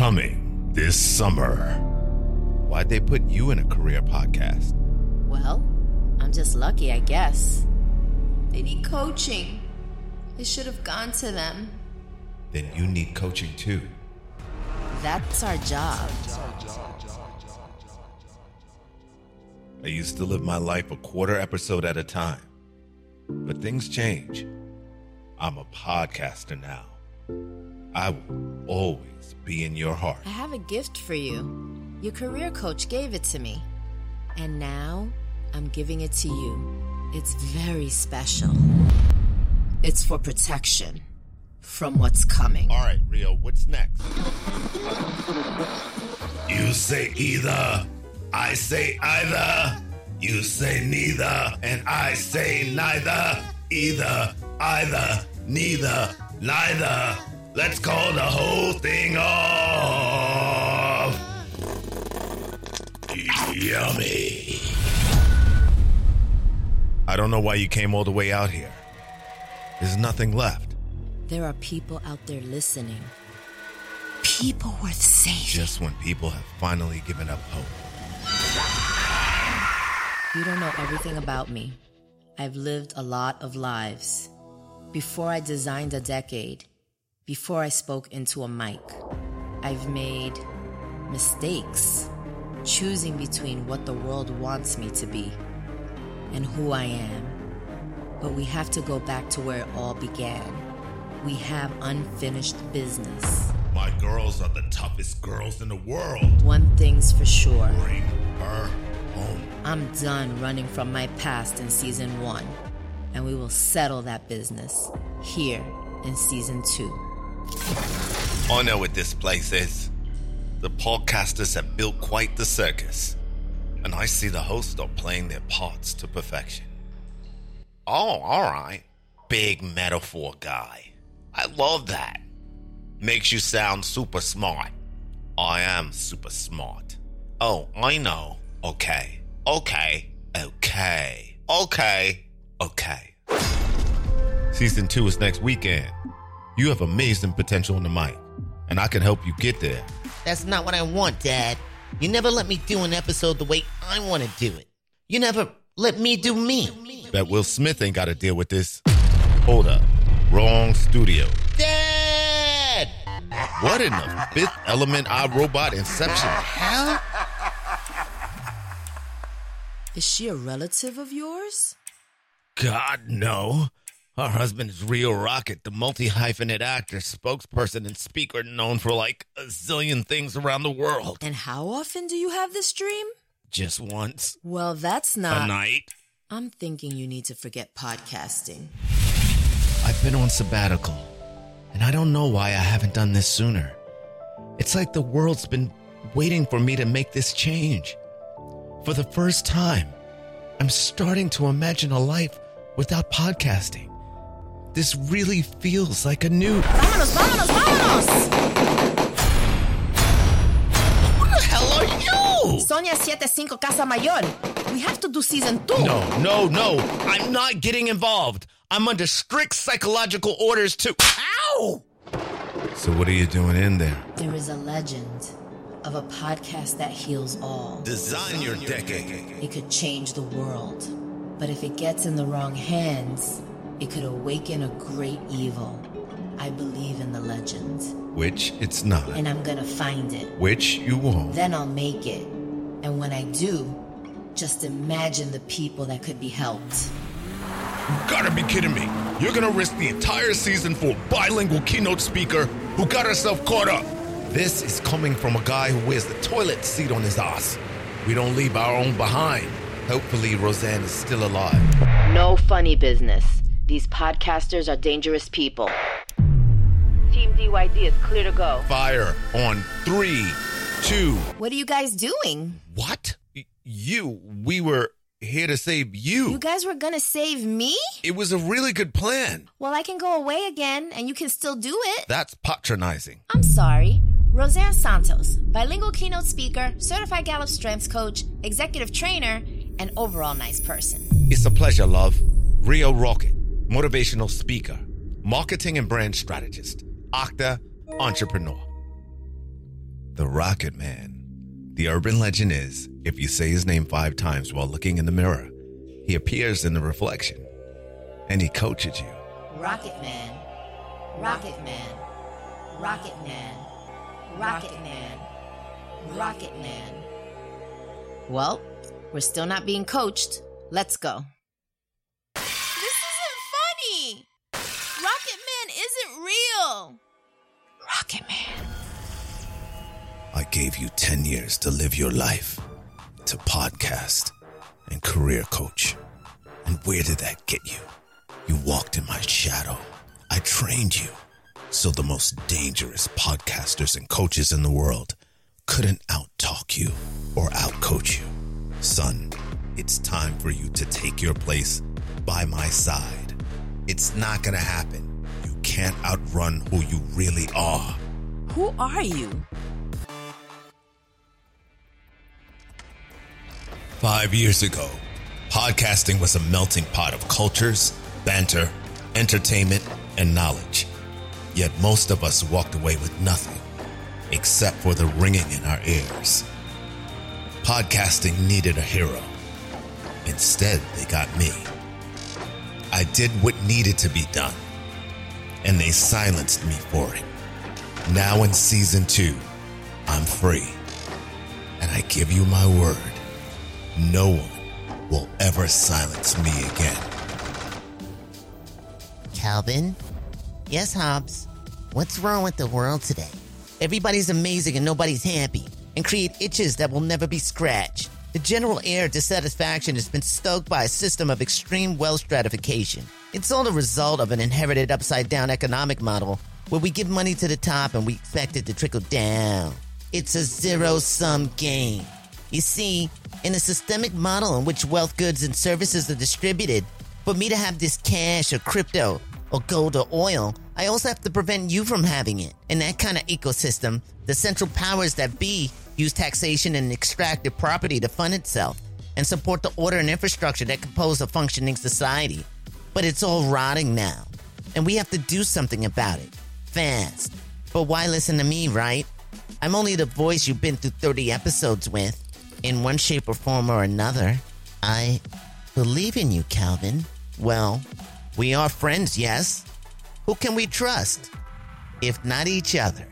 Coming this summer. Why'd they put you in a career podcast? Well, I'm just lucky, I guess. They need coaching. It should have gone to them. Then you need coaching too. That's our job. I used to live my life a quarter episode at a time. But things change. I'm a podcaster now. I will always be in your heart. I have a gift for you. Your career coach gave it to me. And now I'm giving it to you. It's very special. It's for protection from what's coming. All right, Rio, what's next? You say either. I say either. You say neither. And I say neither. Either, either, neither, neither. Let's call the whole thing off. Yummy. I don't know why you came all the way out here. There's nothing left. There are people out there listening. People worth saving. Just when people have finally given up hope. You don't know everything about me. I've lived a lot of lives. Before I designed a decade, before I spoke into a mic, I've made mistakes choosing between what the world wants me to be and who I am. But we have to go back to where it all began. We have unfinished business. My girls are the toughest girls in the world. One thing's for sure Bring her home. I'm done running from my past in season one, and we will settle that business here in season two. I know what this place is. The podcasters have built quite the circus, and I see the hosts are playing their parts to perfection. Oh, all right. Big metaphor guy. I love that. Makes you sound super smart. I am super smart. Oh, I know. Okay. Okay. Okay. Okay. Okay. Season two is next weekend. You have amazing potential in the mic, and I can help you get there. That's not what I want, Dad. You never let me do an episode the way I want to do it. You never let me do me. Bet Will Smith ain't got to deal with this. Hold up. Wrong studio. Dad! What in the fifth element iRobot Inception hell? Is she a relative of yours? God, no. Her husband is Rio Rocket, the multi hyphenate actor, spokesperson, and speaker known for like a zillion things around the world. And how often do you have this dream? Just once Well, that's not. a night. I'm thinking you need to forget podcasting. I've been on sabbatical, and I don't know why I haven't done this sooner. It's like the world's been waiting for me to make this change. For the first time, I'm starting to imagine a life without podcasting. This really feels like a new. Vámonos, vámonos, vámonos! Who the hell are you? Sonia 75 Casa Mayor. We have to do season two. No, no, no. I'm not getting involved. I'm under strict psychological orders to. Ow! So, what are you doing in there? There is a legend of a podcast that heals all. Design your decade. It could change the world. But if it gets in the wrong hands, it could awaken a great evil. I believe in the legends. Which it's not. and I'm gonna find it. Which you won't. Then I'll make it. And when I do, just imagine the people that could be helped. You Gotta be kidding me. You're gonna risk the entire season for a bilingual keynote speaker who got herself caught up. This is coming from a guy who wears the toilet seat on his ass. We don't leave our own behind. Hopefully, Roseanne is still alive. No funny business. These podcasters are dangerous people. Team DYD is clear to go. Fire on three, two. What are you guys doing? What? You? We were here to save you. You guys were gonna save me? it was a really good plan. Well, I can go away again and you can still do it. That's patronizing. I'm sorry. Roseanne Santos, bilingual keynote speaker, certified Gallup strengths coach, executive trainer, and overall nice person. It's a pleasure, love. Rio Rocket, motivational speaker, marketing and brand strategist, actor, entrepreneur. The Rocket Man. The urban legend is if you say his name five times while looking in the mirror, he appears in the reflection and he coaches you. Rocket Man. Rocket Man. Rocket Man. Rocket Man. Rocket Man. Well, we're still not being coached. Let's go. Man isn't real. Rocket Man. I gave you 10 years to live your life, to podcast and career coach. And where did that get you? You walked in my shadow. I trained you. So the most dangerous podcasters and coaches in the world couldn't outtalk you or outcoach you. Son, it's time for you to take your place by my side. It's not gonna happen. Can't outrun who you really are. Who are you? Five years ago, podcasting was a melting pot of cultures, banter, entertainment, and knowledge. Yet most of us walked away with nothing except for the ringing in our ears. Podcasting needed a hero. Instead, they got me. I did what needed to be done, and they silenced me for it. Now in season two, I'm free. And I give you my word no one will ever silence me again. Calvin? Yes, Hobbes. What's wrong with the world today? Everybody's amazing and nobody's happy, and create itches that will never be scratched. The general air of dissatisfaction has been stoked by a system of extreme wealth stratification. It's all the result of an inherited upside down economic model where we give money to the top and we expect it to trickle down. It's a zero sum game. You see, in a systemic model in which wealth goods and services are distributed, for me to have this cash or crypto or gold or oil, I also have to prevent you from having it. In that kind of ecosystem, the central powers that be use taxation and extractive property to fund itself and support the order and infrastructure that compose a functioning society. But it's all rotting now, and we have to do something about it. Fast. But why listen to me, right? I'm only the voice you've been through 30 episodes with. In one shape or form or another, I believe in you, Calvin. Well, we are friends, yes? Who can we trust? If not each other.